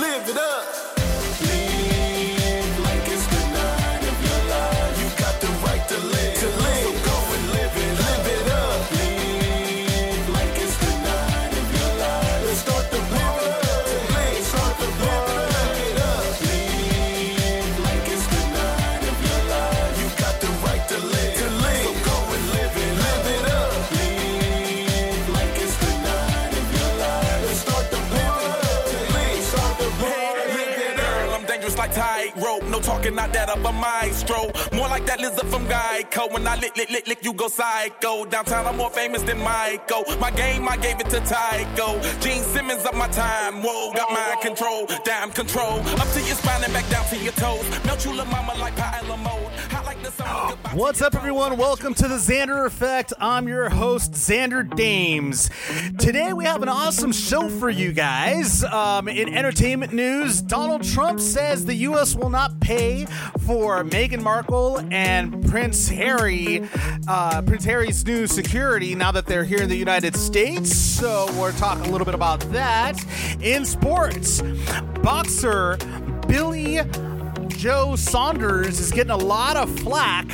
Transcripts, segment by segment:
live it up. Talking, not that of a maestro. More like that lizard from Geico. When I lick, lick, lick, lick, you go psycho. Downtown, I'm more famous than Michael. My game, I gave it to Tycho. Gene Simmons up my time. Whoa, got mind control. Damn control. Up to your spine and back down to your toes. Melt you, little mama, like pie mode. What's up, everyone? Welcome to the Xander Effect. I'm your host, Xander Dames. Today, we have an awesome show for you guys. Um, in entertainment news, Donald Trump says the U.S. will not pay for Meghan Markle and Prince Harry, uh, Prince Harry's new security now that they're here in the United States. So, we're talking a little bit about that. In sports, boxer Billy Joe Saunders is getting a lot of flack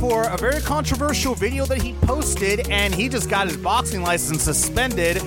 for a very controversial video that he posted, and he just got his boxing license suspended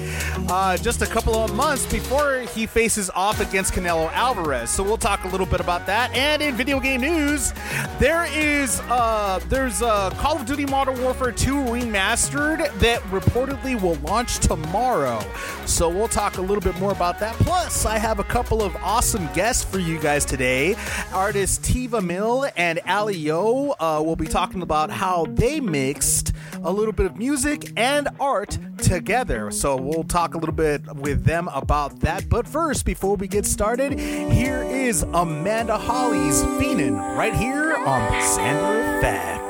uh, just a couple of months before he faces off against Canelo Alvarez. So we'll talk a little bit about that. And in video game news, there is uh, there's uh, Call of Duty Modern Warfare 2 remastered that reportedly will launch tomorrow. So we'll talk a little bit more about that. Plus, I have a couple of awesome guests for you guys today. Artist Tivamile and Allie Yo uh, will be talking about how they mixed a little bit of music and art together. So we'll talk a little bit with them about that. But first, before we get started, here is Amanda Holley's Feenin right here on the Xander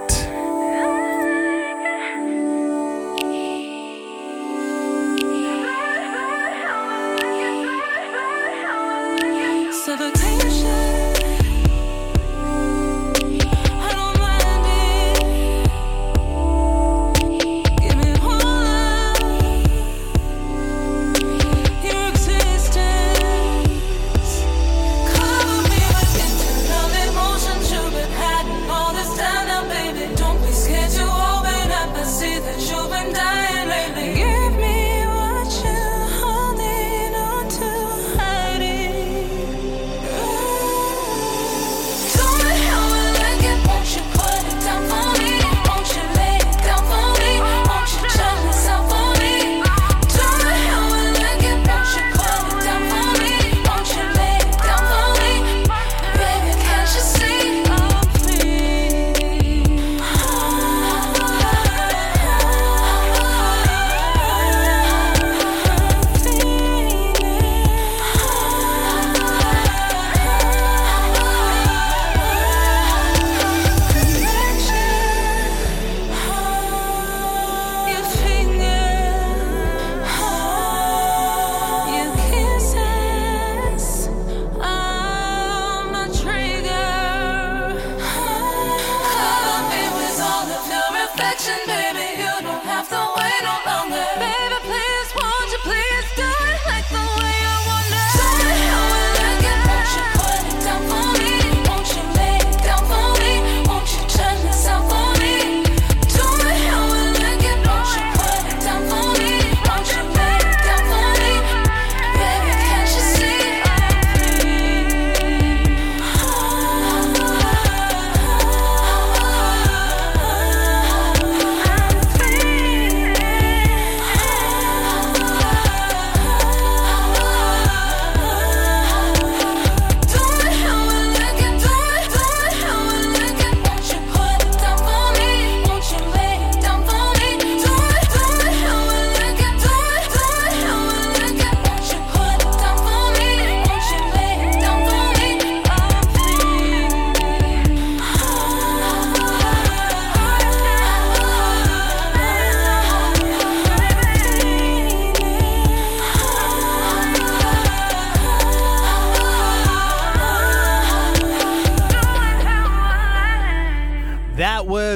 to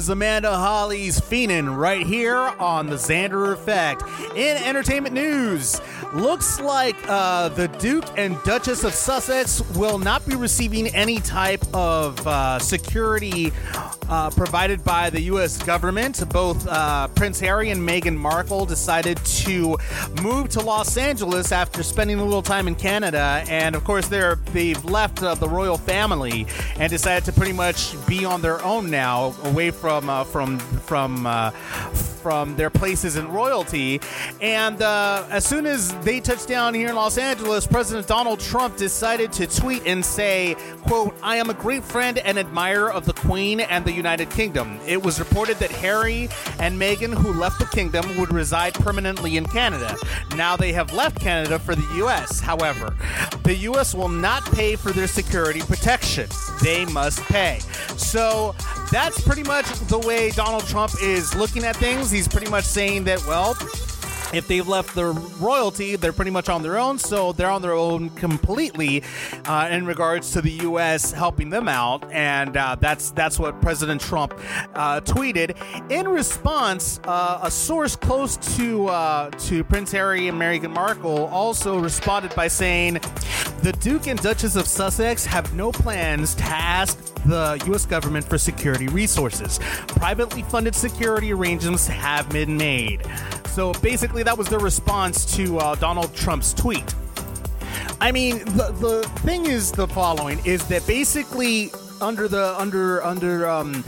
Amanda Holley's Feenin right here on the Xander Effect. In entertainment news, looks like uh, the Duke and Duchess of Sussex will not be receiving any type of uh, security uh, provided by the U.S. government. Both uh, Prince Harry and Meghan Markle decided to move to Los Angeles after spending a little time in Canada, and of course, they're they've left uh, the royal family and decided to pretty much be on their own now, away from uh, from from uh, from their places in royalty. And uh, as soon as they touched down here in Los Angeles, President Donald Trump decided to tweet and say, "quote I am a great friend and admirer of the Queen and the United Kingdom. It was reported that Harry and Meghan, who left the kingdom, would reside permanently in Canada. Now they have left Canada for the U.S. However, the U.S. will not pay for their security protection. They must pay. So that's pretty much the way Donald Trump is looking at things. He's pretty much saying that, well, if they've left their royalty, they're pretty much on their own. So they're on their own completely uh, in regards to the U.S. helping them out, and uh, that's that's what President Trump uh, tweeted. In response, uh, a source close to uh, to Prince Harry and Meghan Markle also responded by saying, "The Duke and Duchess of Sussex have no plans to ask the U.S. government for security resources. Privately funded security arrangements have been made." So basically, that was their response to uh, Donald Trump's tweet. I mean, the the thing is the following: is that basically under the under under um,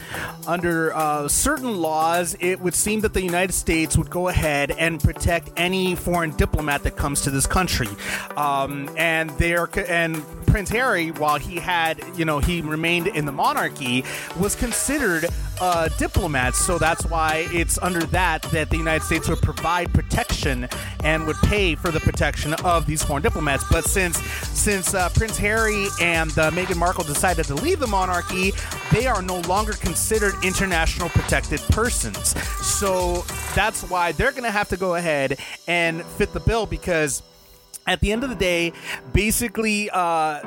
under uh, certain laws, it would seem that the United States would go ahead and protect any foreign diplomat that comes to this country, um, and there and Prince Harry, while he had you know he remained in the monarchy, was considered a diplomat. So that's why it's under that that the United States would provide protection and would pay for the protection of these foreign diplomats. But since since uh, Prince Harry and uh, Meghan Markle decided to leave the monarchy, they are no longer considered international protected persons. So that's why they're going to have to go ahead and fit the bill because at the end of the day, basically, uh, a,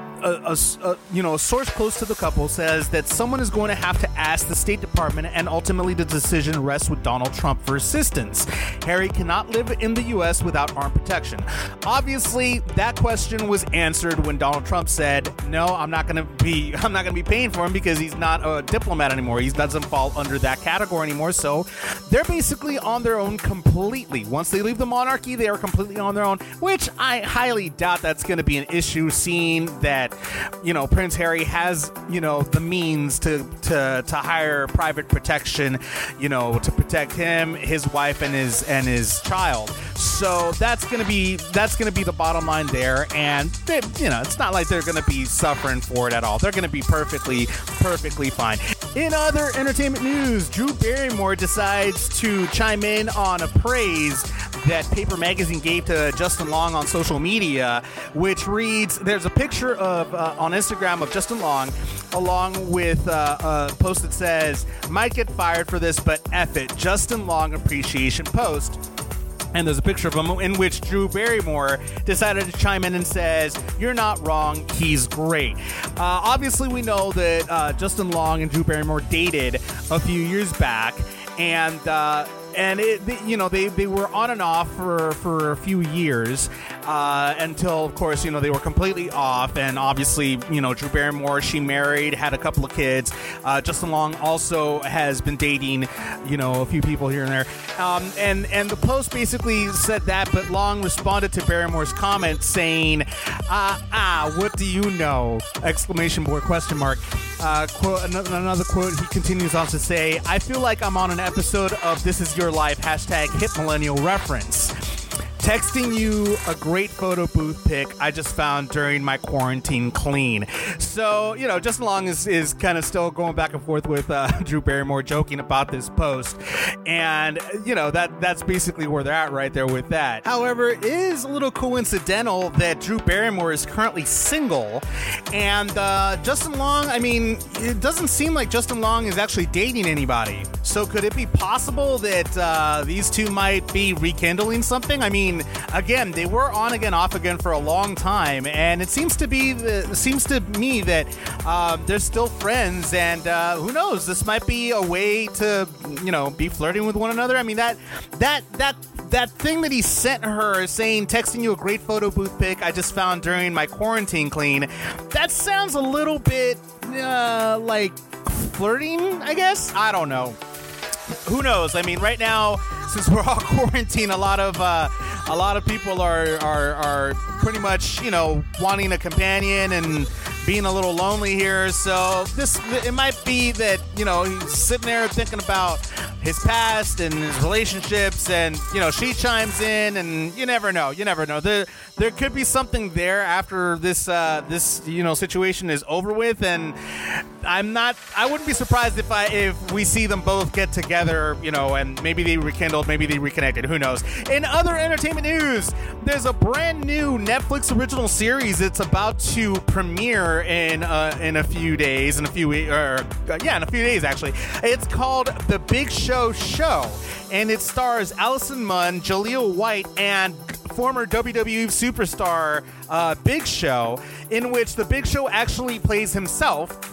a- a- you know, a source close to the couple says that someone is going to have to ask the State Department, and ultimately the decision rests with Donald Trump for assistance. Harry cannot live in the U.S. without armed protection. Obviously, that question was answered when Donald Trump said, "No, I'm not going to be, I'm not going to be paying for him because he's not a diplomat anymore. He doesn't fall under that category anymore." So they're basically on their own completely. Once they leave the monarchy, they are completely on their own, which I highly doubt that's going to be an issue, seeing that you know Prince Harry has you know the means to to to hire private protection, you know, to protect him, his wife, and his and his child. So that's going to be that's going to be the bottom line there, and they, you know it's not like they're going to be suffering for it at all. They're going to be perfectly perfectly fine. In other entertainment news, Drew Barrymore decides to chime in on a praise that Paper Magazine gave to Justin Long on social media, which reads There's a picture of uh, on Instagram of Justin Long, along with uh, a post that says, Might get fired for this, but F it, Justin Long appreciation post. And there's a picture of him in which Drew Barrymore decided to chime in and says, You're not wrong, he's great. Uh, obviously, we know that uh, Justin Long and Drew Barrymore dated a few years back, and uh, and it, they- you know, they, they were on and off for, for a few years uh, until, of course, you know, they were completely off. And obviously, you know, Drew Barrymore, she married, had a couple of kids. Uh, Justin Long also has been dating, you know, a few people here and there. Um, and and the post basically said that, but Long responded to Barrymore's comment saying, "Ah, ah, what do you know?" Exclamation point question mark. Uh, quote another, another quote. He continues on to say, "I feel like I'm on an episode of This Is Your Life." Hashtag Hit Millennial reference. Texting you a great photo booth pic I just found during my quarantine clean. So, you know, Justin Long is, is kind of still going back and forth with uh, Drew Barrymore joking about this post. And, you know, that that's basically where they're at right there with that. However, it is a little coincidental that Drew Barrymore is currently single. And uh, Justin Long, I mean, it doesn't seem like Justin Long is actually dating anybody. So could it be possible that uh, these two might be rekindling something? I mean, again, they were on again, off again for a long time, and it seems to be the, seems to me that uh, they're still friends, and uh, who knows? This might be a way to you know be flirting with one another. I mean that that that that thing that he sent her saying, texting you a great photo booth pic I just found during my quarantine clean, that sounds a little bit uh, like flirting, I guess? I don't know. Who knows? I mean, right now, since we're all quarantined, a lot of uh, a lot of people are, are are pretty much you know wanting a companion and being a little lonely here. So this it might be that you know he's sitting there thinking about his past and his relationships, and you know she chimes in, and you never know. You never know. There there could be something there after this uh, this you know situation is over with, and I'm not. I wouldn't be surprised if I if we see them both get together, you know, and maybe they rekindled, maybe they reconnected. Who knows? In other entertainment news, there's a brand new Netflix original series. It's about to premiere in uh, in a few days, in a few weeks, or yeah, in a few days actually. It's called The Big Show Show, and it stars Allison Munn, Jaleel White, and former WWE superstar uh, Big Show, in which the Big Show actually plays himself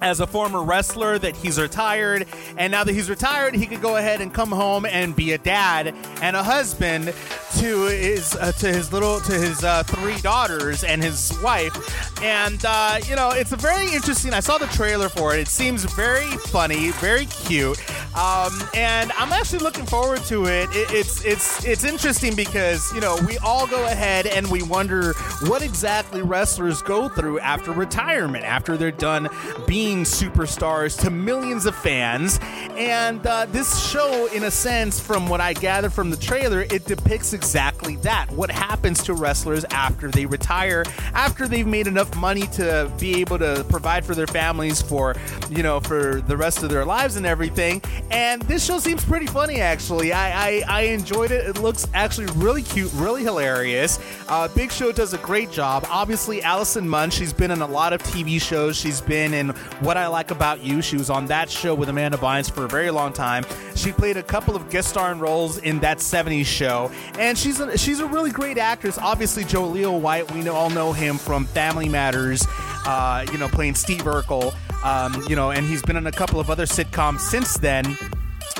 as a former wrestler that he's retired and now that he's retired he could go ahead and come home and be a dad and a husband to his uh, to his little to his uh, three daughters and his wife. And uh, you know it's a very interesting i saw the trailer for it. It seems very funny very cute. Um, and i'm actually looking forward to it. it it's it's it's interesting because you know we all go ahead and we wonder what exactly wrestlers go through after retirement after they're done being superstars to millions of fans. And uh, this show, in a sense, from what I gather from the trailer, it depicts exactly that. What happens to wrestlers after they retire, after they've made enough money to be able to provide for their families for, you know, for the rest of their lives and everything. And this show seems pretty funny, actually. I, I, I enjoyed it. It looks actually really cute, really hilarious. Uh, Big Show does a great job. Obviously, Allison Munn, she's been in a lot of TV shows. She's been in What I Like About You. She was on that show with Amanda Bynes for a very long time. She played a couple of guest starring roles in that 70s show. And she's a, she's a really great actress. Obviously, Jaleel White, we know, all know him from Family Matters, uh, you know, playing Steve Urkel. Um, you know, and he's been in a couple of other sitcoms since then.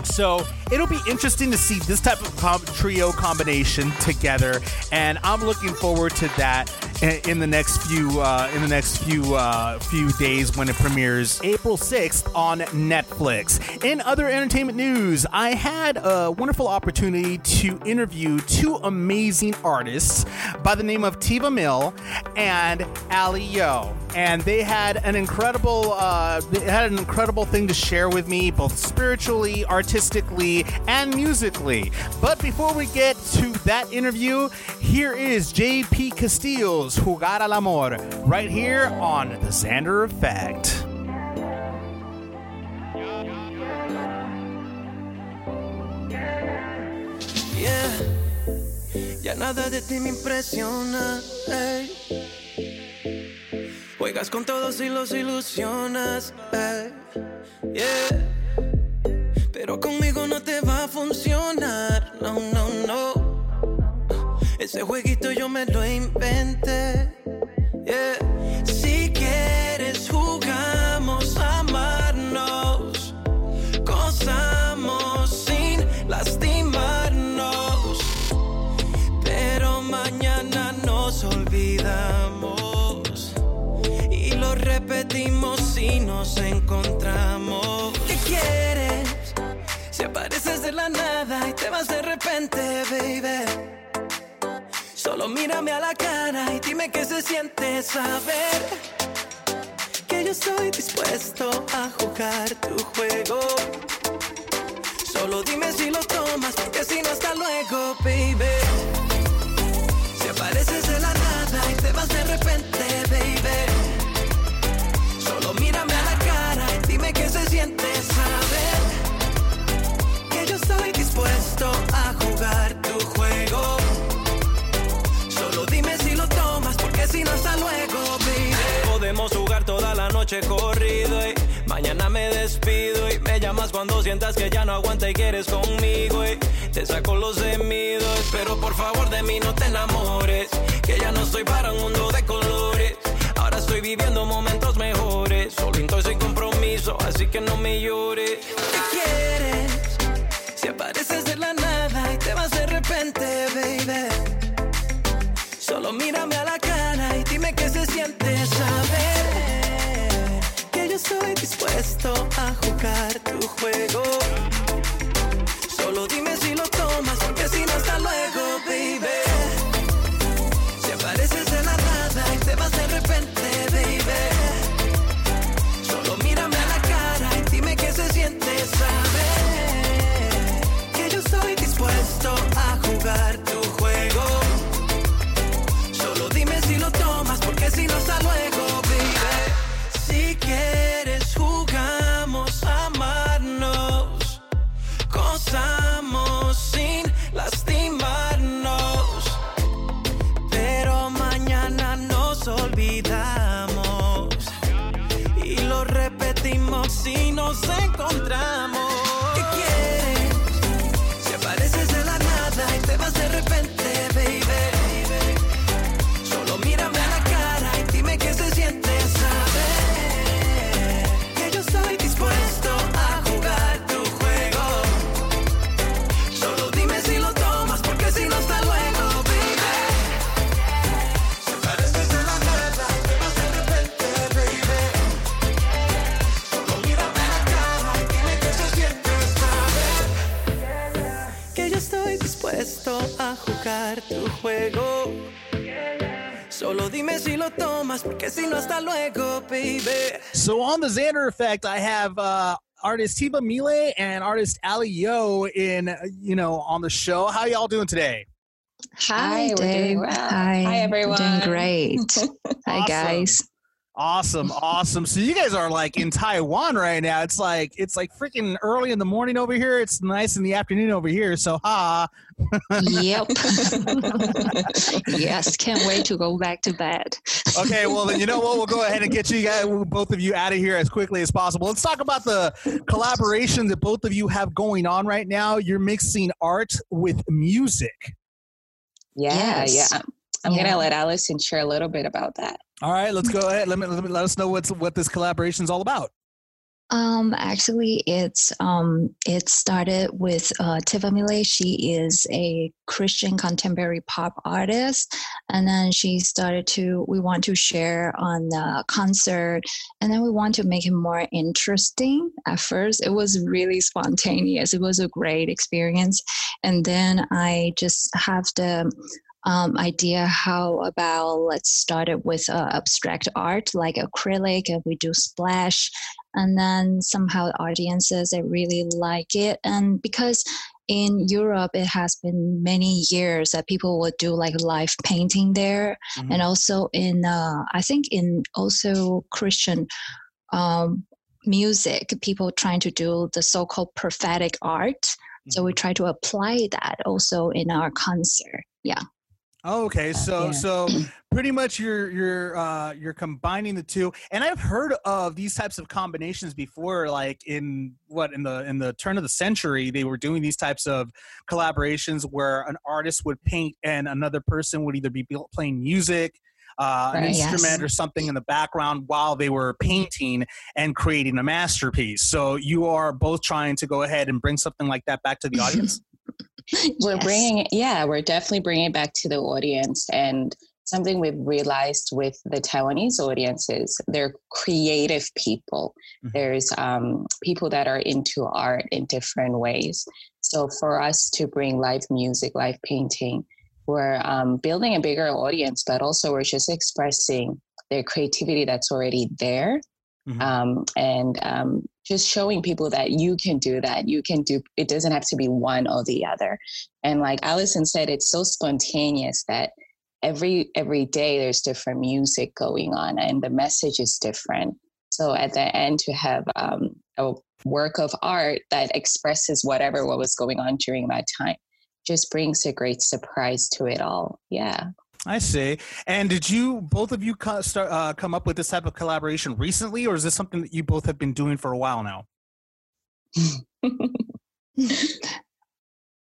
So it'll be interesting to see this type of com- trio combination together, and I'm looking forward to that in, the next few uh, in the next few uh, few days when it premieres April 6th on Netflix. In other entertainment news, I had a wonderful opportunity to interview two amazing artists by the name of Tivamile and Allie Yo and they had an incredible uh, they had an incredible thing to share with me both spiritually artistically and musically but before we get to that interview here is jp castillo's jugar al amor right here on the xander effect. Ya nada de ti me impresiona. ey. Juegas con todos y los ilusionas. Yeah. Pero conmigo no te va a funcionar. No, no, no. Ese jueguito yo me lo inventé. Yeah. Si quieres jugamos a amarnos. Gozamos sin lastimarnos. Pero mañana nos olvidamos. Nos encontramos. ¿Qué quieres? Si apareces de la nada y te vas de repente, baby. Solo mírame a la cara y dime qué se siente saber que yo estoy dispuesto a jugar tu juego. Solo dime si lo tomas, porque si no, hasta luego, baby. Si apareces de la nada y te vas de repente, baby. Dispuesto a jugar tu juego. Solo dime si lo tomas, porque si no, hasta luego, baby. Podemos jugar toda la noche corrido y mañana me despido y me llamas cuando sientas que ya no aguanta y quieres conmigo y te saco los gemidos. Pero por favor de mí no te enamores, que ya no estoy para un mundo de colores. Ahora estoy viviendo momentos mejores, solito y sin compromiso, así que no me llores. ¿Qué quieres? que apareces de la nada y te vas de repente, baby. Solo mírame a la cara y dime qué se siente saber que yo estoy dispuesto a jugar tu juego. Solo dime si lo tomas, porque si no, hasta luego, baby. Si apareces de la nada y te vas de repente, baby. Dispuesto a juego. Solo dime si lo tomas, porque si no, hasta luego, baby. So on the Xander effect, I have uh, artist Tivamile and artist Allie Yo in, uh, you know, on the show. How y'all doing today? Hi, we're Dave. doing well. Hi, Hi, everyone. Doing great. Hi, Awesome. guys. Awesome, awesome. So you guys are like in Taiwan right now. It's like it's like freaking early in the morning over here. It's nice in the afternoon over here. So ha. Yep. yes, can't wait to go back to bed. Okay, well then you know what? We'll go ahead and get you guys, both of you, out of here as quickly as possible. Let's talk about the collaboration that both of you have going on right now. You're mixing art with music. Yeah, Yes. yeah. I'm Yeah. gonna let Allison share a little bit about that. All right, let's go ahead. Let me let, me, let us know what's what this collaboration is all about. Um, actually, it's um, it started with uh, Tivamile. She is a Christian contemporary pop artist, and then she started to. We want to share on the concert, and then we want to make it more interesting. At first, it was really spontaneous. It was a great experience, and then I just have the um, idea how about let's start it with uh, abstract art like acrylic and we do splash and then somehow audiences they really like it and because in europe it has been many years that people would do like live painting there Mhm. and also in uh, i think in also christian um, music people trying to do the so-called prophetic art so we try to apply that also in our concert. Yeah Oh, okay, so Yeah. so pretty much you're you're uh, you're combining the two, and I've heard of these types of combinations before. Like in what in the in the turn of the century, they were doing these types of collaborations where an artist would paint and another person would either be playing music. Uh, an Right. instrument Yes. or something in the background while they were painting and creating a masterpiece. So you are both trying to go ahead and bring something like that back to the audience. We're Yes. bringing yeah, we're definitely bringing it back to the audience. And something we've realized with the Taiwanese audiences, they're creative people. Mhm. There's um, people that are into art in different ways. So for us to bring live music, live painting, we're um, building a bigger audience, but also we're just expressing their creativity that's already there Mhm. um, and um, just showing people that you can do that. You can do. It doesn't have to be one or the other. And like Allison said, it's so spontaneous that every every day there's different music going on, and the message is different. So at the end, to have um, a work of art that expresses whatever what was going on during that time just brings a great surprise to it all. Yeah. I see. And did you both of you co- start, uh, come up with this type of collaboration recently, or is this something that you both have been doing for a while now?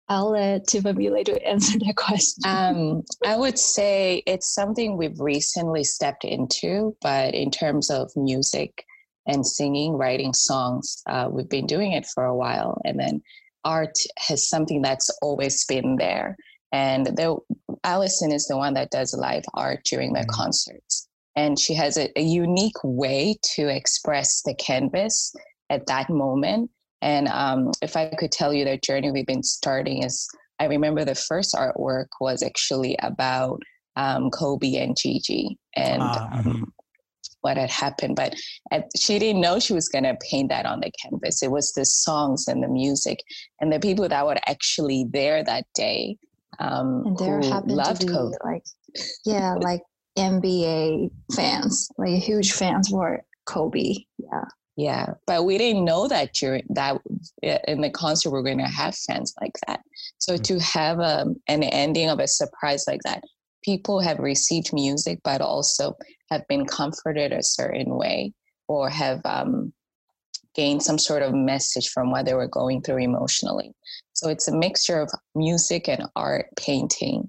I'll let Tivamile to answer that question. Um, I would say it's something we've recently stepped into, but in terms of music and singing, writing songs, uh, we've been doing it for a while. And then art has something that's always been there. And the Allison is the one that does live art during the Mhm. concerts. And she has a, a unique way to express the canvas at that moment. And um, if I could tell you the journey we've been starting is, I remember the first artwork was actually about um, Kobe and Gigi and Ah, um, mhm. what had happened. But at, she didn't know she was going to paint that on the canvas. It was the songs and the music and the people that were actually there that day um, And there who happened to be Kobe. like, yeah, like NBA fans, like huge fans for Kobe. Yeah. Yeah, but we didn't know that during that in the concert we're going to have fans like that. So Mm. to have a, an ending of a surprise like that, people have received music, but also have been comforted a certain way or have um, gained some sort of message from what they were going through emotionally. So it's a mixture of music and art, painting.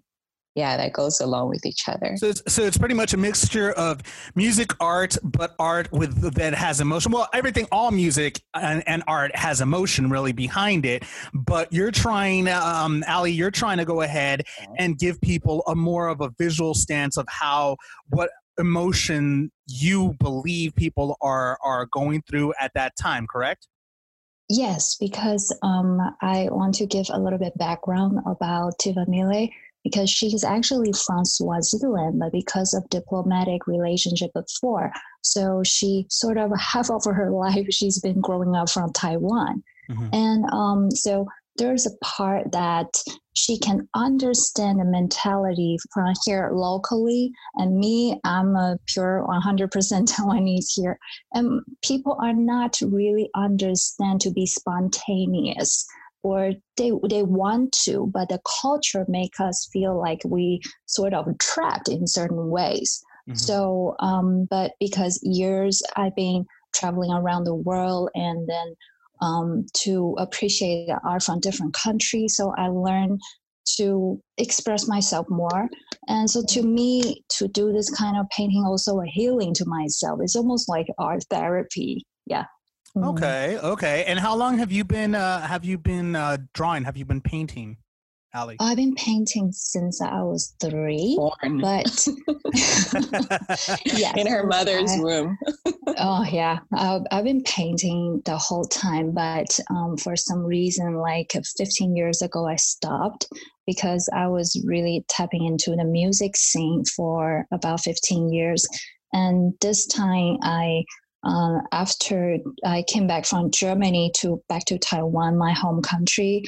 Yeah, that goes along with each other. So it's, so it's pretty much a mixture of music, art, but art with that has emotion. Well, everything, all music and, and art has emotion really behind it. But you're trying, um, Allie, you're trying to go ahead and give people a more of a visual stance of how what emotion you believe people are are going through at that time. Correct? Yes, because um, I want to give a little bit background about Tivamile because she's actually from Swaziland, but because of diplomatic relationship before, so she sort of half of her life she's been growing up from Taiwan, Mhm. and um, so there's a part that she can understand the mentality from here locally, and me, I'm a pure 100% Taiwanese here. And people are not really understand to be spontaneous or they they want to but the culture make us feel like we sort of trapped in certain ways. Mhm. so um but because years i've been traveling around the world and then um, to appreciate art from different countries so i learned to express myself more and so to me to do this kind of painting also a healing to myself it's almost like art therapy yeah Mm. Okay, okay. And how long have you been uh, have you been uh, drawing? Have you been painting, Allie? i've been painting since i was three Born but yes, in her mother's I- room. Oh yeah, I've, I've been painting the whole time, but um, for some reason, like 15 years ago, I stopped because I was really tapping into the music scene for about 15 years, and this time I. Uh, after I came back from Germany to back to Taiwan, my home country,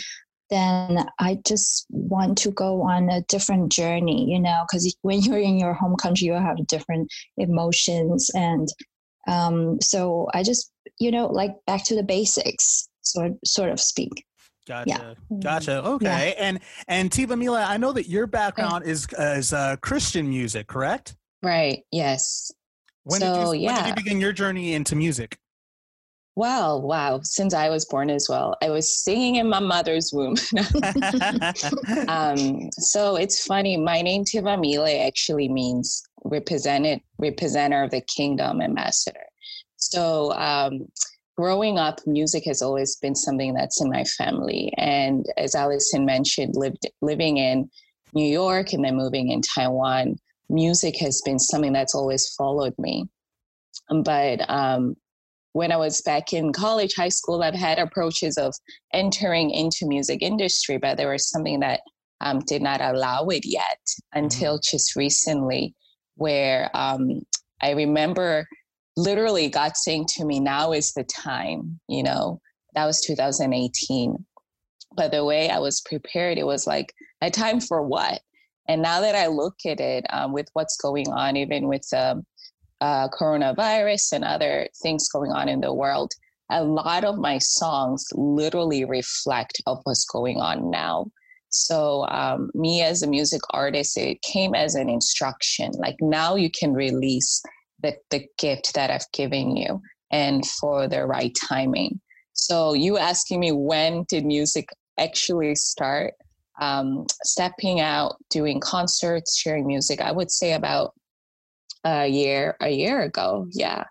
then I just want to go on a different journey, you know, because when you're in your home country, you have different emotions and um, so I just, you know, like back to the basics, sort sort of speak. Gotcha. Gotcha. Okay. And and Tivamile, I know that your background is is uh, Christian music, correct? Right. Yes. When So, did you when did you begin your journey into music? Wow. Wow. Since I was born as well, I was singing in my mother's womb. um, so it's funny. My name Tivamile actually means represented representer of the kingdom ambassador. So um, growing up, music has always been something that's in my family. And as Allison mentioned, lived living in New York and then moving in Taiwan, music has been something that's always followed me. But um, when I was back in college, high school, I've had approaches of entering into music industry, but there was something that um, did not allow it yet until just recently, where um, I remember literally God saying to me, "Now is the time." You know, that was 2018. But the way I was prepared, it was like a time for what? And now that I look at it, um, with what's going on, even with um, uh, coronavirus and other things going on in the world, a lot of my songs literally reflect of what's going on now. So um, me as a music artist, it came as an instruction. Like now you can release the, the gift that I've given you and for the right timing. So you asking me when did music actually start? Um, stepping out, doing concerts, sharing music, I would say about a year, a year ago. Yeah.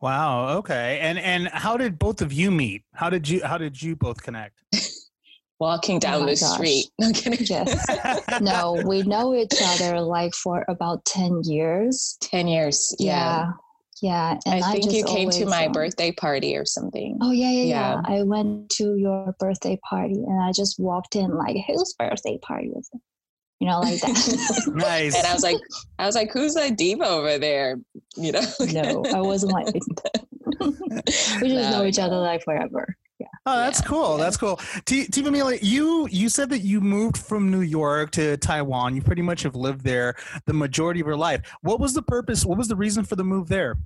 Wow. Okay. And and how did both of you meet? How did you how did you both connect? walking down Oh the gosh. street. No kidding. Yes. no, we know each other like for about 10 years. 10 years. Yeah. Yeah. Yeah. And I think you just came to my um, birthday party or something. Oh yeah, yeah, Yeah. yeah, I went to your birthday party and I just walked in like, whose birthday party was it? You know, like that. Nice. and I was like, I was like, who's that diva over there? You know? no, I wasn't like. we just know No, each other like forever. Yeah. Oh, that's Yeah, cool. yeah. That's cool. T- Tivamile, you you said that you moved from New York to Taiwan. You pretty much have lived there the majority of your life. What was the purpose? What was the reason for the move there?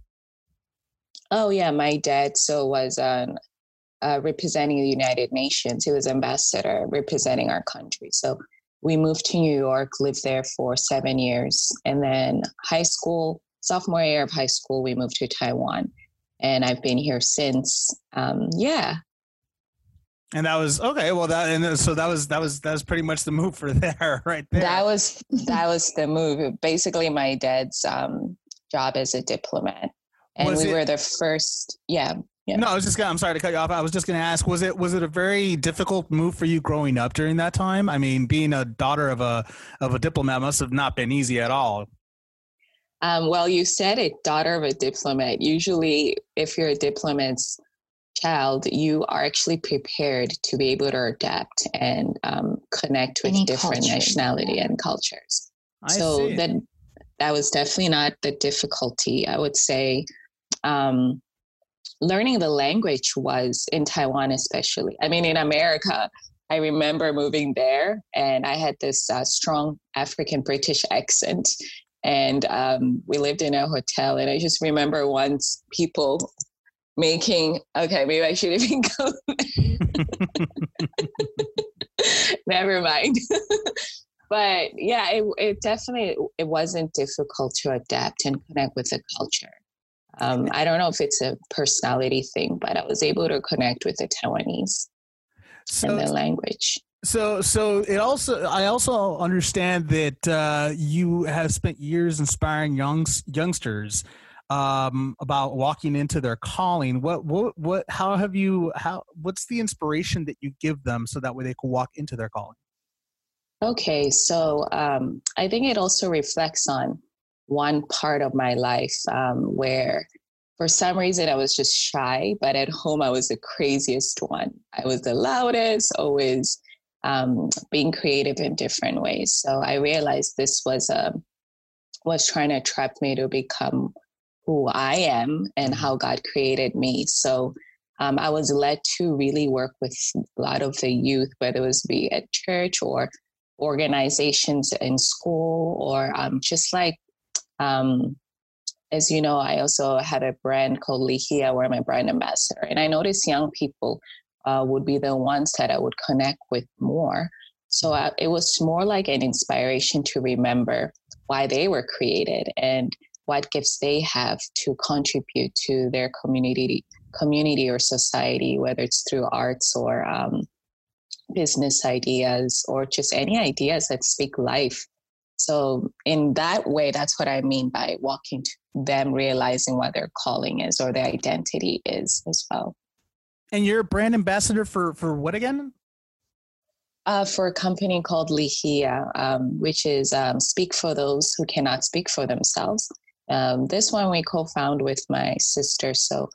Oh yeah, my dad so was um, uh, representing the United Nations. He was ambassador representing our country. So we moved to New York, lived there for seven years, and then high school, sophomore year of high school, we moved to Taiwan, and I've been here since. Um, yeah, And that was okay. Well, that and so that was that was that was pretty much the move for there, right there. that was that was the move. Basically, my dad's um, job as a diplomat, and Was we it- were the first. Yeah, yeah. No, I was just gonna. I'm sorry to cut you off. I was just gonna ask: was it was it a very difficult move for you growing up during that time? I mean, being a daughter of a of a diplomat must have not been easy at all. Um, well, you said it, daughter of a diplomat. Usually, if you're a diplomat's child, you are actually prepared to be able to adapt and um, connect with Any different culture, nationality and cultures. I so see. that that was definitely not the difficulty. I would say um, learning the language was in Taiwan, especially. I mean, in America. I remember moving there, and I had this uh, strong African British accent, and um, we lived in a hotel and i just remember once people making okay maybe i shouldn't even go never mind but yeah it, it definitely it wasn't difficult to adapt and connect with the culture um, i don't know if it's a personality thing but i was able to connect with the taiwanese and their language so, so it also. I also understand that uh, you have spent years inspiring youngs youngsters um, about walking into their calling. What, what, what? How have you? How? What's the inspiration that you give them so that way they can walk into their calling? Okay, so um, I think it also reflects on one part of my life um, where, for some reason, I was just shy, but at home, I was the craziest one. I was the loudest, always um, being creative in different ways. So I realized this was a was trying to trap me to become who I am and how God created me. So um, I was led to really work with a lot of the youth, whether it was be at church or organizations in school or um, just like um, as you know i also had a brand called lihia where i'm a brand ambassador and i noticed young people uh, would be the ones that i would connect with more so I, it was more like an inspiration to remember why they were created and what gifts they have to contribute to their community community or society whether it's through arts or um, business ideas or just any ideas that speak life. So, in that way, that's what I mean by walking to them realizing what their calling is or their identity is as well. And you're a brand ambassador for for what again? Uh, for a company called Lihia, um, which is um, Speak for Those Who Cannot Speak for Themselves. Um, this one we co found with my sister. So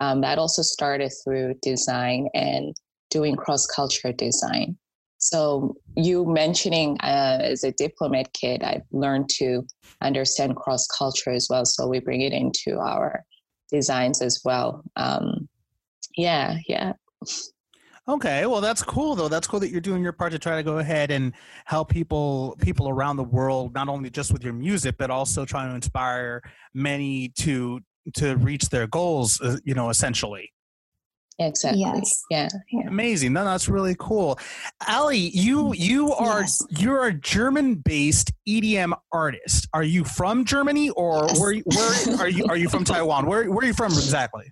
um, that also started through design and doing cross culture design. So you mentioning uh, as a diplomat kid, I've learned to understand cross culture as well. So we bring it into our designs as well. Um, yeah, yeah. Okay, well that's cool though. That's cool that you're doing your part to try to go ahead and help people people around the world, not only just with your music, but also trying to inspire many to to reach their goals. uh, You know, essentially. Exactly. Yes. Yeah. yeah. Amazing. No, that's really cool. Allie, you you are Yes. you're a German-based EDM artist. Are you from Germany or Yes. where where are you are you from Taiwan? Where where are you from exactly?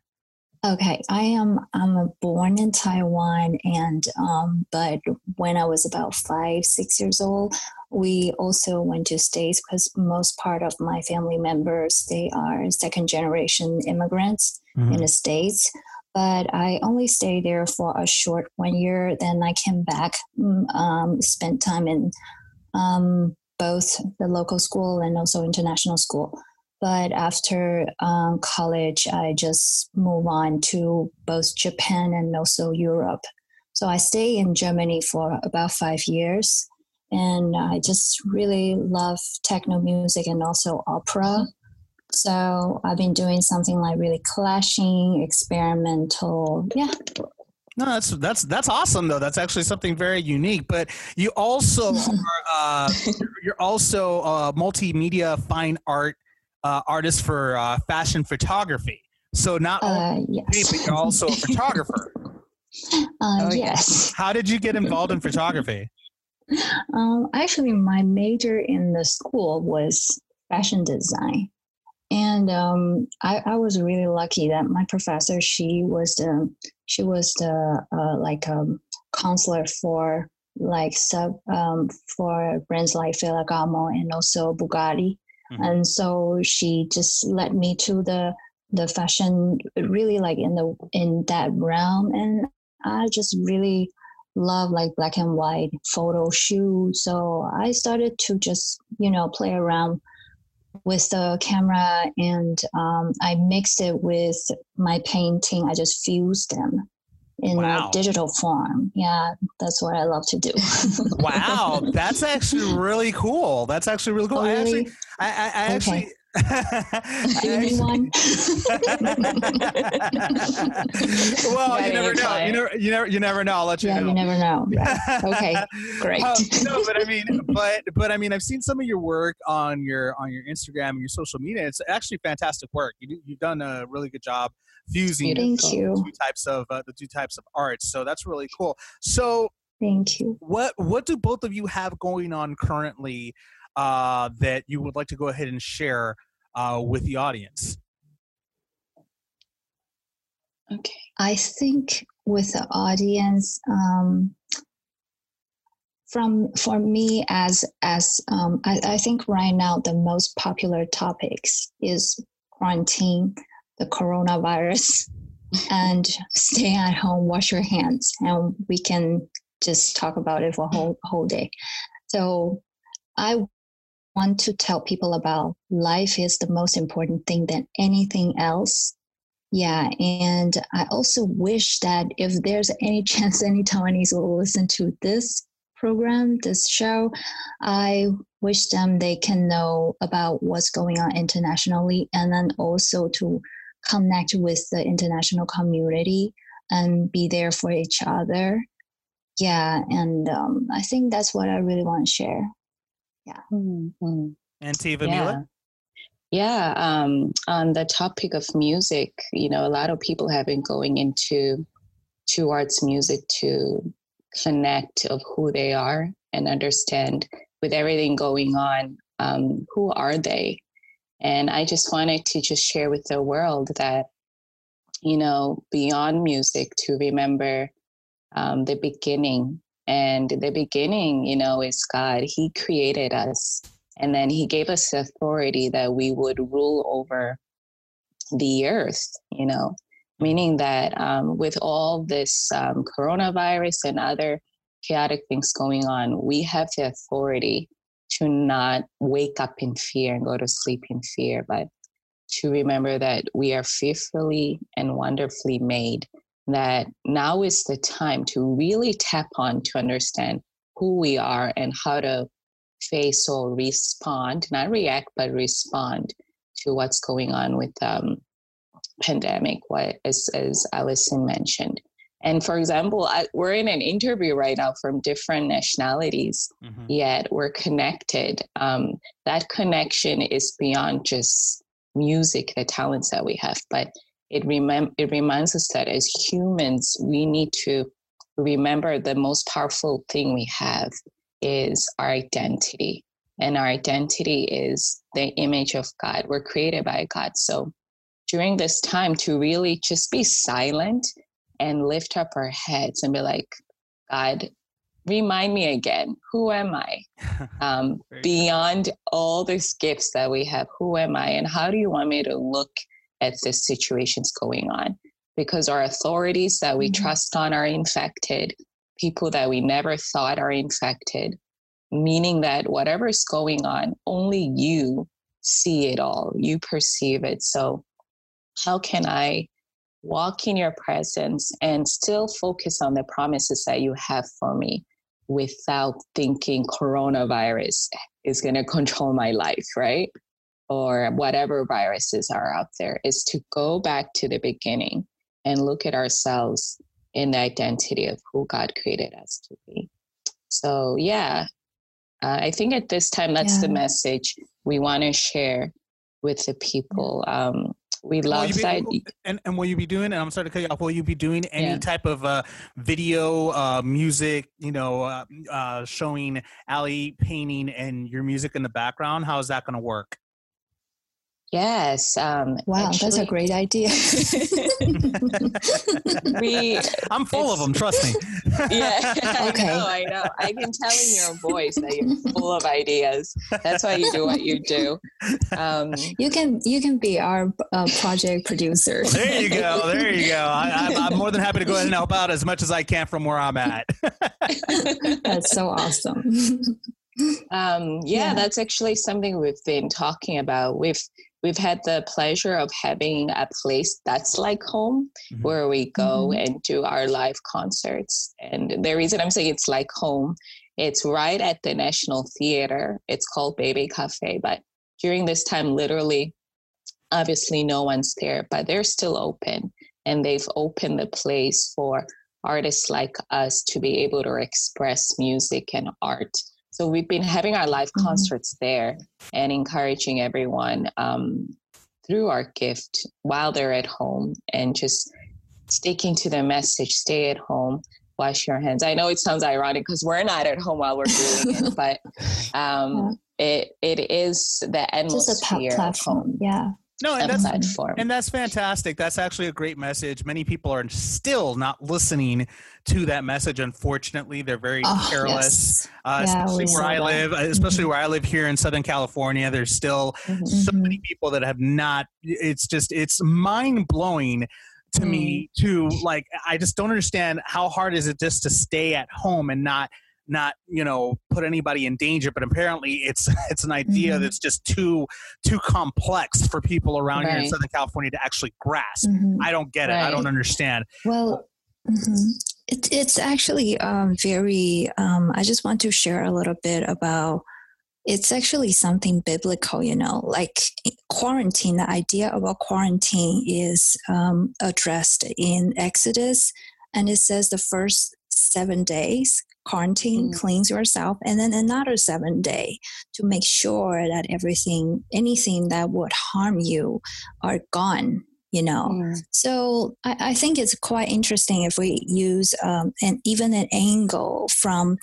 Okay, I am. I'm born in Taiwan, and um, but when I was about five, six years old, we also went to states because most part of my family members they are second generation immigrants in the states. But I only stayed there for a short one year. Then I came back, mm, um, spent time in um, both the local school and also international school. But after um, college, I just move on to both Japan and also Europe. So I stay in Germany for about five years. And I just really love techno music and also opera. So I've been doing something like really clashing, experimental. Yeah. No, that's that's that's awesome though. That's actually something very unique. But you also are uh, you're also a multimedia fine art uh, artist for uh, fashion photography. So not only Uh, yes. but you're also a photographer. Uh, Oh, yes. How did you get involved in photography? Um, actually, my major in the school was fashion design. And um, I, I was really lucky that my professor, she was the, she was the uh, like um, counselor for like sub um, for brands like Ferragamo and also Bugatti. Mhm. And so she just led me to the the fashion really like in the in that realm and I just really love like black and white photo shoot. So I started to just, you know, play around with the camera and um, I mixed it with my painting. I just fused them in Wow. a digital form. Yeah, that's what I love to do. Wow, that's actually really cool. That's actually really cool. Oh, I actually. I, I, I Okay. actually. I Do you need actually- one? well, you never know. You never, you never, you never know. I'll let you yeah, know. you never know. Right. Okay, great. Um, no, but I mean, but but I mean, I've seen some of your work on your on your Instagram and your social media. It's actually fantastic work. You, you've done a really good job fusing Thank the you. two types of uh, the two types of arts. So that's really cool. So Thank you. what what do both of you have going on currently uh, that you would like to go ahead and share uh, with the audience? Okay. I think with the audience, um, from for me as as um, I, I think right now the most popular topics is quarantine, the coronavirus, and stay at home, wash your hands, and we can just talk about it for a whole whole day. So I want to tell people about life is the most important thing than anything else yeah, and I also wish that if there's any chance any Taiwanese will listen to this program, this show, I wish them they can know about what's going on internationally and then also to connect with the international community and be there for each other. Yeah, and um, I think that's what I really want to share. And Tiva Yeah. Mila? Yeah, um, on the topic of music, you know, a lot of people have been going into towards music to connect of who they are and understand with everything going on, um, who are they? And I just wanted to just share with the world that, you know, beyond music, to remember um, the beginning. And the beginning, you know, is God. He created us. And then he gave us authority that we would rule over the earth, you know, meaning that um, with all this um, coronavirus and other chaotic things going on, we have the authority to not wake up in fear and go to sleep in fear, but to remember that we are fearfully and wonderfully made, that now is the time to really tap on to understand who we are and how to face or respond, not react, but respond to what's going on with um, pandemic, what as, as Allison mentioned. And for example, I, we're in an interview right now from different nationalities, Mhm. yet we're connected. Um, that connection is beyond just music, the talents that we have, but it, remem- it reminds us that as humans, we need to remember the most powerful thing we have is our identity. And our identity is the image of God. We're created by God. So during this time, to really just be silent and lift up our heads and be like, God, remind me again, who am I? Um, beyond all these gifts that we have, who am I? And how do you want me to look at the situations going on? because our authorities that we Mhm. trust on are infected, people that we never thought are infected, meaning that whatever is going on, only you see it all, you perceive it. So, how can I walk in your presence and still focus on the promises that you have for me without thinking coronavirus is going to control my life, right? Or whatever viruses are out there, is to go back to the beginning and look at ourselves in the identity of who God created us to be. So, yeah, uh, I think at this time, that's the message we want to share with the people. Um, we love you be- that. and, and will you be doing? And I'm sorry to cut you off. Will you be doing any Yeah. type of uh, video, uh, music? You know, uh, uh, showing Allie painting and your music in the background. How is that going to work? Yes. Um, Wow, that's a great idea. we I'm full of them. Trust me. yeah, I Okay. know, I know. I can tell in your voice that you're full of ideas. That's why you do what you do. Um, you can you can be our uh, project producer. There you go. There you go. I, I'm, I'm more than happy to go ahead and help out as much as I can from where I'm at. That's so awesome. um, yeah, Yeah. that's actually something we've been talking about. We've we've had the pleasure of having a place that's like home Mhm. where we go Mhm. and do our live concerts. And the reason I'm saying it's like home, it's right at the National Theater. It's called Baby Cafe, but during this time, literally, obviously no one's there, but they're still open, and they've opened the place for artists like us to be able to express music and art. So we've been having our live Mhm. concerts there and encouraging everyone um, through our gift while they're at home and just sticking to the message stay at home wash your hands i know it sounds ironic because we're not at home while we're doing it but um, it it is the Just a atmosphere platform. home Yeah. No, and that's platform and that's fantastic. That's actually a great message. Many people are still not listening to that message. Unfortunately, they're very Oh, careless. yes. Uh, Yeah, especially where I that. live, uh, especially where I live here in Southern California. There's still Mhm. so Mhm. many people that have not. It's just it's mind blowing to me to like. I just don't understand how hard is it just to stay at home and not not you know put anybody in danger but apparently it's it's an idea Mhm. that's just too too complex for people around here in southern california to actually grasp Mhm. i don't get it i don't understand Well, mhm. it, it's actually um, very, um, I just want to share a little bit about it's actually something biblical, you know, like quarantine, the idea about quarantine is um, addressed in Exodus. And it says the first seven days, quarantine, Mhm. cleanse yourself, and then another seven day to make sure that everything, anything that would harm you are gone, you know. Mm. So I, I think it's quite interesting if we use um, an even an angle from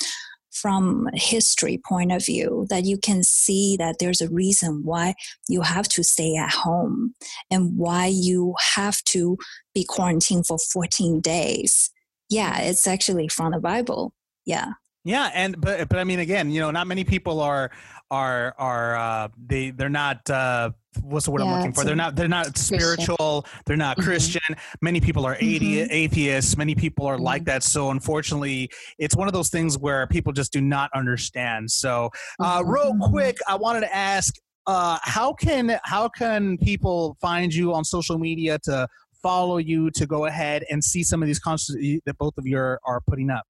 from history point of view that you can see that there's a reason why you have to stay at home and why you have to be quarantined for 14 days. Yeah, it's actually from the Bible. Yeah. yeah and but but i mean again you know not many people are are are uh they they're not uh what's the word i'm looking for they're not they're not spiritual they're not Mhm. christian many people are Mhm. atheists many people are like Mhm. that so unfortunately it's one of those things where people just do not understand so uh Mhm. real Mhm. quick i wanted to ask uh how can how can people find you on social media to follow you to go ahead and see some of these concerts that both of you are, are putting up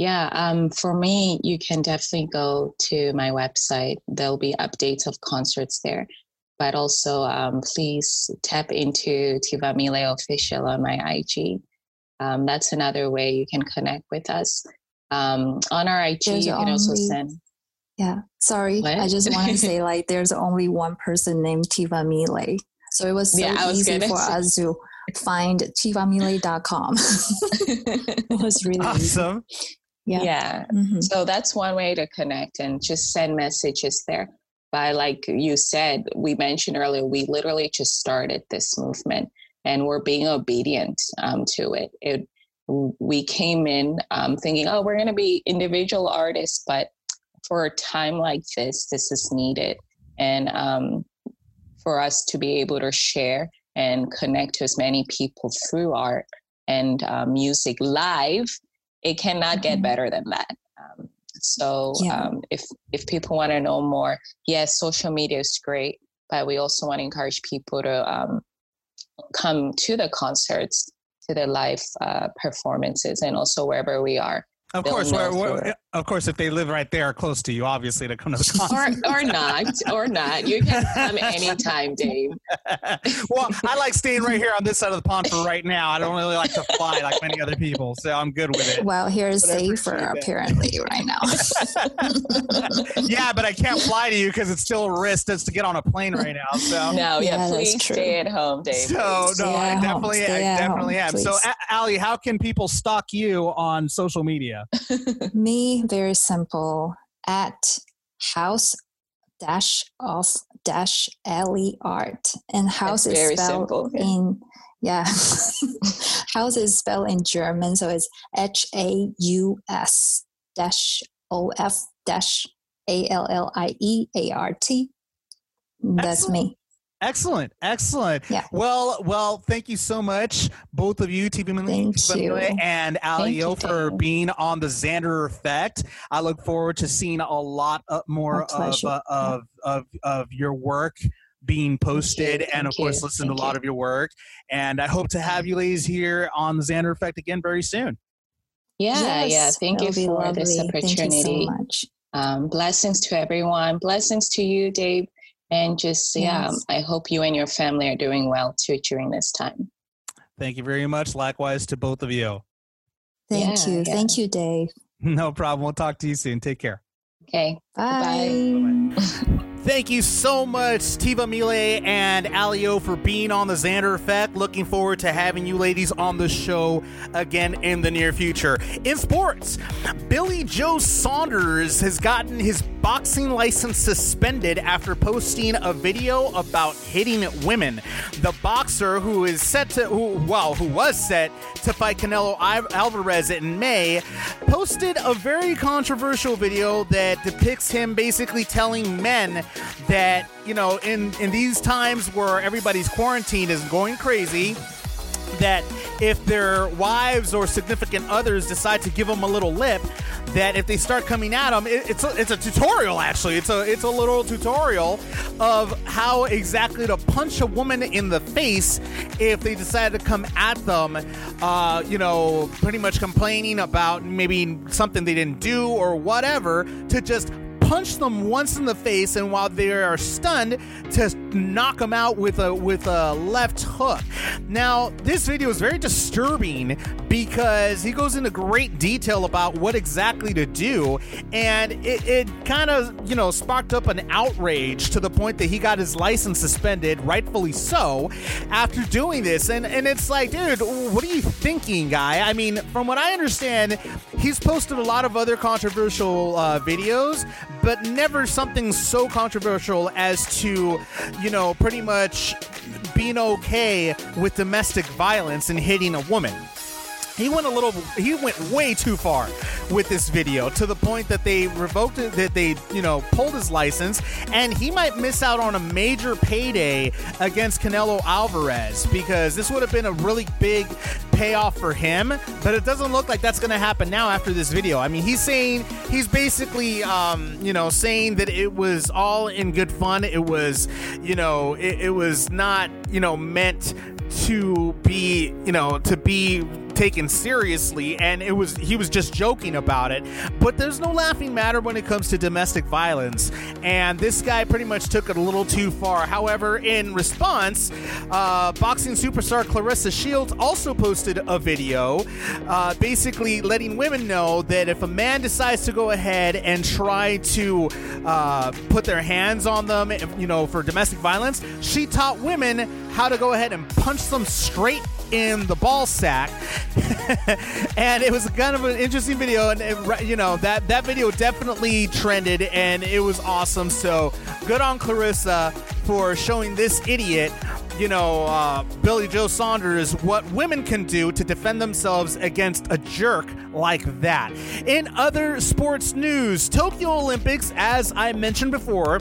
Yeah, um, for me, you can definitely go to my website. There'll be updates of concerts there. But also, um, please tap into Tivamile Official on my IG. Um, that's another way you can connect with us. Um, on our IG, There's you can also send. Yeah. Sorry. What? I just want to say like there's only one person named Tivamile. So it was so Yeah, I was easy gonna for say. us to find tivamile.com. it was really easy. Yeah. yeah. Mhm. So that's one way to connect and just send messages there. But like you said, we mentioned earlier, we literally just started this movement and we're being obedient um, to it. it. We came in um, thinking, oh, we're going to be individual artists, but for a time like this, this is needed. And um, for us to be able to share and connect to as many people through art and uh, music live, it cannot get Mhm. better than that. Um, so Yeah. um, if if people want to know more, yes, social media is great, but we also want to encourage people to um, come to the concerts, to the live uh, performances, and also wherever we are. Of They'll course, know we're, we're, through it. of course, if they live right there close to you, obviously to come to the concert. Or, or not, or not. You can come anytime, Dave. well, I like staying right here on this side of the pond for right now. I don't really like to fly like many other people, so I'm good with it. Well, here's safer apparently right now. yeah, but I can't fly to you because it's still a risk just to get on a plane right now. So No, yeah, Yeah, please stay at home, Dave. So no, Stay I at home. definitely, I definitely home, am. So, please. A- Allie, how can people stalk you on social media? Me, very simple. At house dash of dash alley art, and house is very spelled simple, yeah. in yeah. house is spelled in German, so it's H A U S dash O F dash A L L I E A R T. That's me. Excellent, excellent. Yeah. Well, well, thank you so much, both of you, Tivamile Thank Tiva you. Malay and Allie Yo, for Dan. being on the Xander Effect. I look forward to seeing a lot uh, more My of, uh, of of of your work being posted, and of course, you. listen to a lot you. of your work. And I hope to have you ladies here on the Xander Effect again very soon. Yeah, yeah. Thank you that'll be for this opportunity. Thank you opportunity. so much. Um, blessings to everyone. Blessings to you, Dave. And just, yeah, I hope you and your family are doing well too during this time. Thank you very much. Likewise to both of you. Thank Yeah, you. yeah. Thank you, Dave. No problem. We'll talk to you soon. Take care. Okay. Bye. Thank you so much, Tivamile and Allie Yo, for being on the Xander Effect. Looking forward to having you ladies on the show again in the near future. In sports, Billy Joe Saunders has gotten his boxing license suspended after posting a video about hitting women. The boxer, who is set to, who, well, who was set to fight Canelo Alvarez in May, posted a very controversial video that depicts him basically telling men that you know in in these times where everybody's quarantined is going crazy that if their wives or significant others decide to give them a little lip that if they start coming at them it, it's a, it's a tutorial actually. It's a it's a little tutorial of how exactly to punch a woman in the face if they decide to come at them uh, you know pretty much complaining about maybe something they didn't do or whatever to just punch them once in the face, and while they are stunned, to knock them out with a with a left hook. Now, this video is very disturbing because he goes into great detail about what exactly to do, and it, it kind of you know sparked up an outrage to the point that he got his license suspended, rightfully so, after doing this. And and it's like, dude, what are you thinking, guy? I mean, from what I understand, he's posted a lot of other controversial uh, videos, but never something so controversial as to, you know, pretty much being okay with domestic violence and hitting a woman he went a little he went way too far with this video to the point that they revoked it that they you know pulled his license and he might miss out on a major payday against Canelo Alvarez because this would have been a really big payoff for him but it doesn't look like that's going to happen now after this video. I mean he's saying he's basically um, you know saying that it was all in good fun. It was you know it, it was not you know meant to be you know to be taken seriously and it was he was just joking about it. But there's no laughing matter when it comes to domestic violence. And this guy pretty much took it a little too far. However in response uh, boxing superstar claressa shields also posted a video uh, basically letting women know that if a man decides to go ahead and try to uh, put their hands on them you know for domestic violence she taught women how to go ahead and punch them straight in the ball sack and it was kind of an interesting video and it, you know that that video definitely trended and it was awesome. So good on claressa for showing this idiot you know uh, billy joe saunders what women can do to defend themselves against a jerk like that. In other sports news tokyo olympics as i mentioned before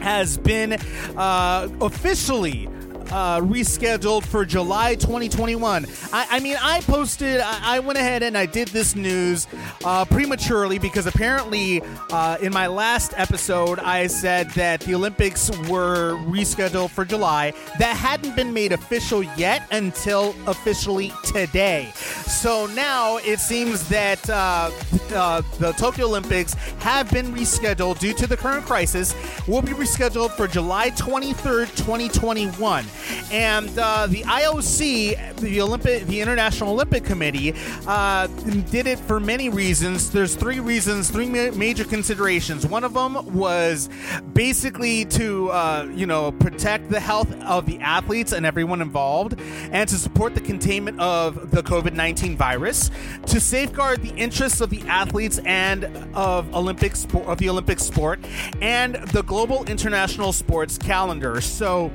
has been uh, officially uh, rescheduled for July 2021. I, I mean, I posted, I, I went ahead and I did this news uh, prematurely because apparently uh, in my last episode, I said that the Olympics were rescheduled for July. That hadn't been made official yet until officially today. So now it seems that uh, uh, the Tokyo Olympics have been rescheduled due to the current crisis. Will be rescheduled for July 23rd, 2021. And uh, the IOC, the Olympic, the International Olympic Committee, uh, did it for many reasons. There's three reasons, three ma- major considerations. One of them was basically to, uh, you know, protect the health of the athletes and everyone involved, and to support the containment of the COVID 19 virus, to safeguard the interests of the athletes and of Olympic sport of the Olympic sport, and the global international sports calendar. So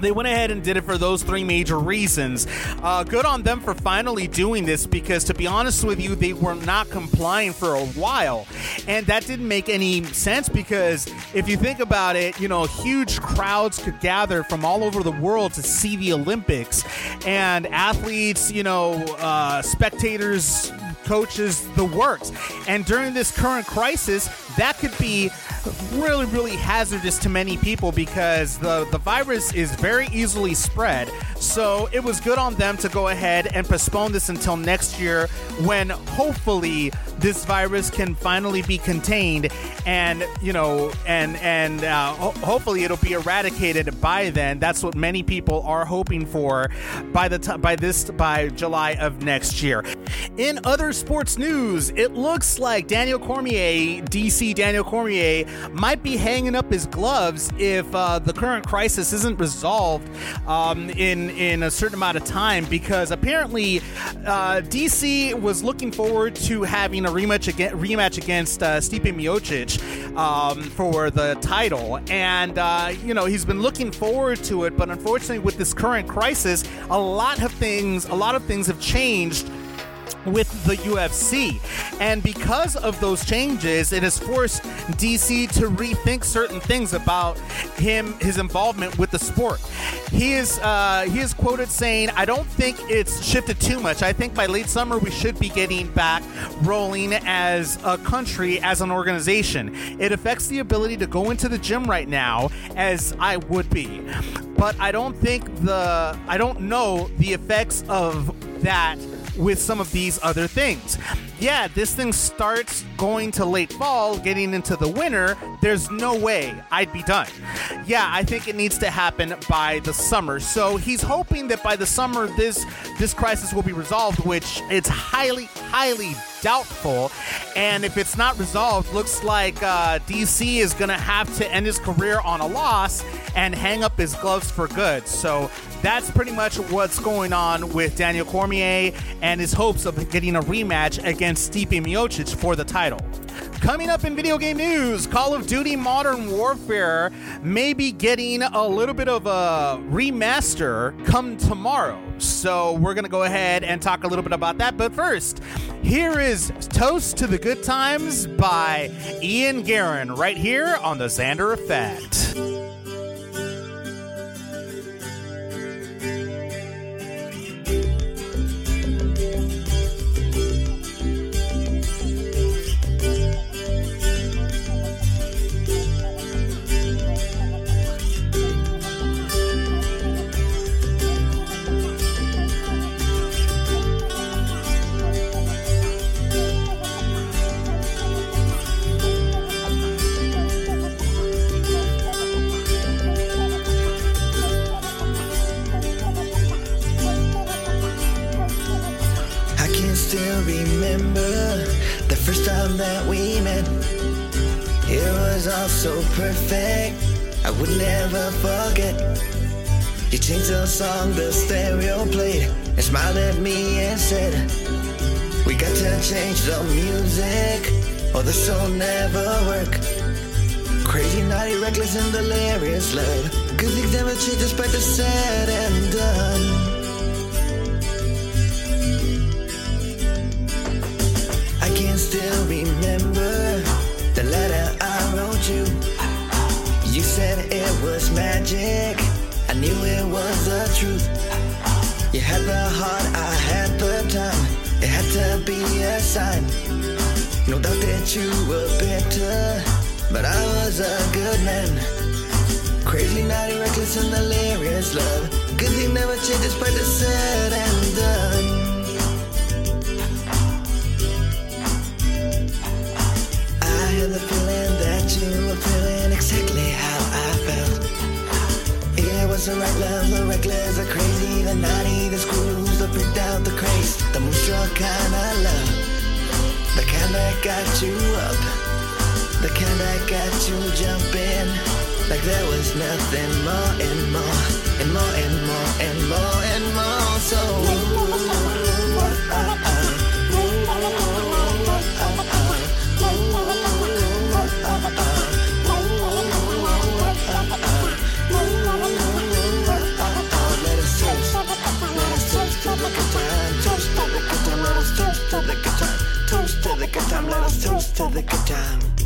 they went ahead and did it for those three major reasons. Uh, good on them for finally doing this because, to be honest with you, they were not complying for a while. And that didn't make any sense because if you think about it, you know, huge crowds could gather from all over the world to see the Olympics. And athletes, you know, uh, spectators, coaches, the works. And during this current crisis, that could be really, really hazardous to many people because the, the virus is very easily spread. So it was good on them to go ahead and postpone this until next year when hopefully this virus can finally be contained and you know and and uh, ho- hopefully it'll be eradicated by then that's what many people are hoping for by the time by this by July of next year in other sports news. It looks like Daniel Cormier DC Daniel Cormier might be hanging up his gloves if uh, the current crisis isn't resolved um, in in a certain amount of time because apparently uh, DC was looking forward to having a rematch against rematch against uh, Stipe Miocic um, for the title, and uh, you know he's been looking forward to it, but unfortunately with this current crisis, a lot of things a lot of things have changed with the UFC. And because of those changes, it has forced DC to rethink certain things about him, his involvement with the sport. He is uh, he is quoted saying, "I don't think it's shifted too much. I think by late summer we should be getting back rolling as a country, as an organization. It affects the ability to go into the gym right now, as I would be, but I don't think the I don't know the effects of that." With some of these other things. Yeah, this thing starts going to late fall, getting into the winter. There's no way I'd be done. Yeah, I think it needs to happen by the summer. So he's hoping that by the summer this this crisis will be resolved, which it's highly, highly doubtful. And if it's not resolved, looks like uh, DC is going to have to end his career on a loss and hang up his gloves for good. So that's pretty much what's going on with Daniel Cormier and his hopes of getting a rematch against Stipe Miocic for the title. Coming up in video game news, Call of Duty Modern Warfare may be getting a little bit of a remaster come tomorrow. So we're going to go ahead and talk a little bit about that. But first, here is Toast to the Good Times by Ian Guerin right here on the Xander Effect. Or this will never work. Crazy, naughty, reckless, and delirious love. Cause things never change despite the said and done. I can still remember the letter I wrote you. You said it was magic. I knew it was the truth. You had the heart, I you were bitter, but I was a good man. Crazy, naughty, reckless, and delirious love. Good thing never changes, but it's said and done. I had the feeling that you were feeling exactly how I felt. It was the right love, the reckless, the crazy, the naughty, the screws, the freaked out, the craze, the moonstruck kind of love. The kind that got you up, the kind that got you jumping. Like there was nothing more and more, and more and more and more and more. So. Toast to the good time, let us toast to the time.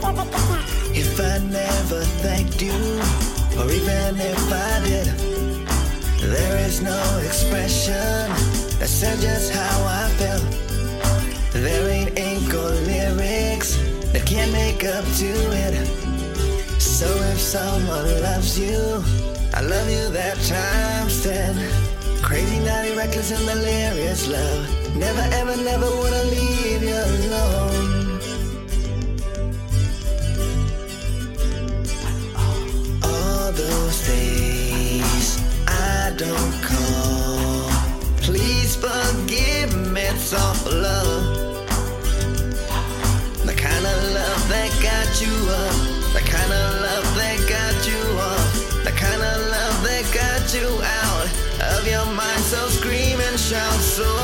If I never thanked you, or even if I did, there is no expression that said just how I felt. There ain't ink or lyrics that can't make up to it. So if someone loves you, I love you that times ten. Crazy, naughty, reckless, and delirious love. Never, ever, never wanna leave you alone. Those days I don't call. Please forgive me, it's awful love. The kind of love that got you up, the kind of love that got you off, the kind of love that got you out of your mind. So scream and shout so.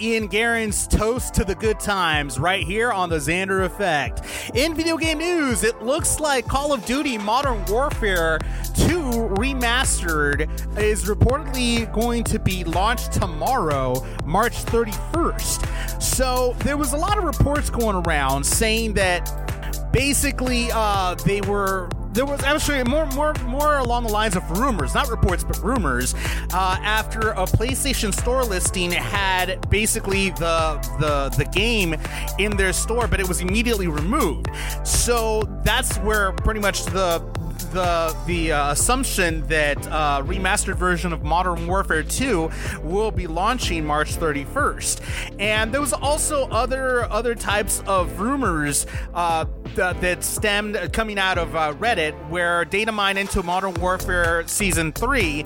Ian Guerin's Toast to the Good Times right here on the Xander Effect. In video game news, it looks like Call of Duty Modern Warfare 2 Remastered is reportedly going to be launched tomorrow, March 31st. So there was a lot of reports going around saying that basically uh, they were there was actually more more more along the lines of rumors not reports but rumors uh, after a playstation store listing had basically the the the game in their store but it was immediately removed. So that's where pretty much the the the uh, assumption that uh, remastered version of Modern Warfare 2 will be launching March 31st, and there was also other other types of rumors uh, that, that stemmed coming out of uh, Reddit, where data mine into Modern Warfare Season 3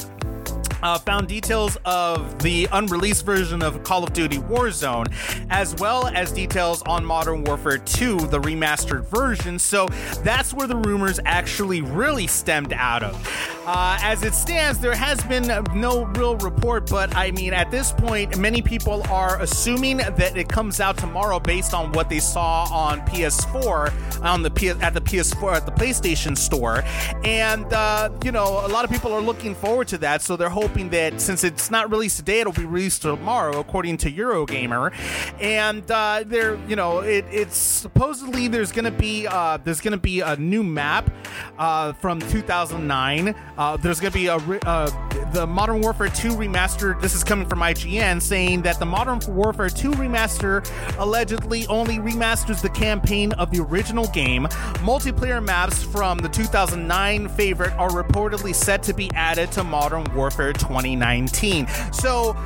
uh, found details of the unreleased version of Call of Duty Warzone, as well as details on Modern Warfare 2, the remastered version. So that's where the rumors actually really stemmed out of. Uh, as it stands, there has been no real report, but I mean, at this point, many people are assuming that it comes out tomorrow based on what they saw on PS4 on the P- at the PS4 at the PlayStation Store, and uh, you know, a lot of people are looking forward to that. So they're hoping that since it's not released today, it'll be released tomorrow, according to Eurogamer, and uh, they're you know, it, it's supposedly there's gonna be uh, there's gonna be a new map uh, from 2009. Uh, there's to be a re- uh, the Modern Warfare 2 remaster. This is coming from IGN saying that the Modern Warfare 2 remaster allegedly only remasters the campaign of the original game. Multiplayer maps from the 2009 favorite are reportedly set to be added to Modern Warfare 2019. So,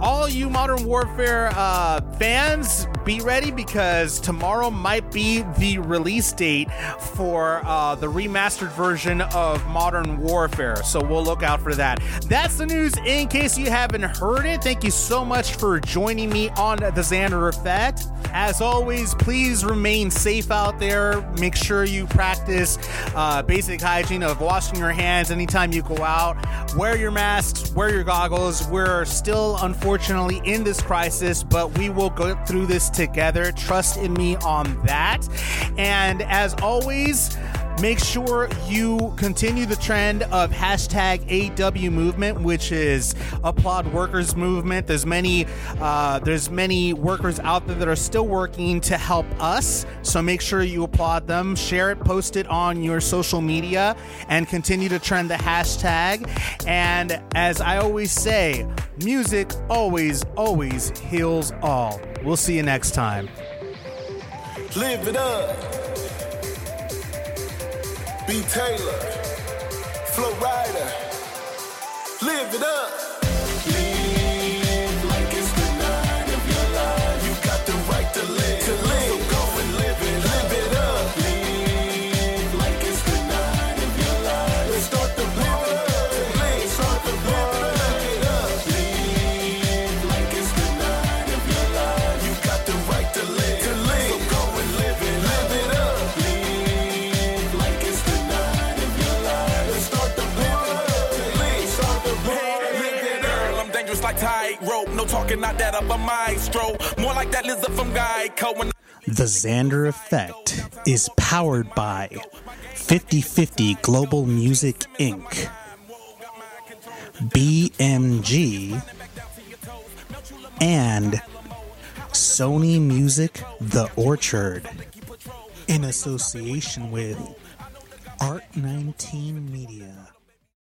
all you Modern Warfare uh, fans, be ready because tomorrow might be the release date for uh, the remastered version of Modern Warfare. So we'll look out for that. That's the news in case you haven't heard it. Thank you so much for joining me on the Xander Effect. As always, please remain safe out there. Make sure you practice uh, basic hygiene of washing your hands anytime you go out. Wear your masks, wear your goggles. We're still, unfortunately, in this crisis, but we will go through this together. Trust in me on that. And as always, Make sure you continue the trend of hashtag AW movement, which is applaud workers movement. There's many, uh, there's many workers out there that are still working to help us. So make sure you applaud them, share it, post it on your social media, and continue to trend the hashtag. And as I always say, music always, always heals all. We'll see you next time. Live it up. B. Taylor. Flow Rider. Live it up. No talking, not that of a maestro. More like that lizard from Geico. The Xander Effect is powered by 5050 Global Music Inc., BMG, and Sony Music The Orchard in association with Art 19 Media.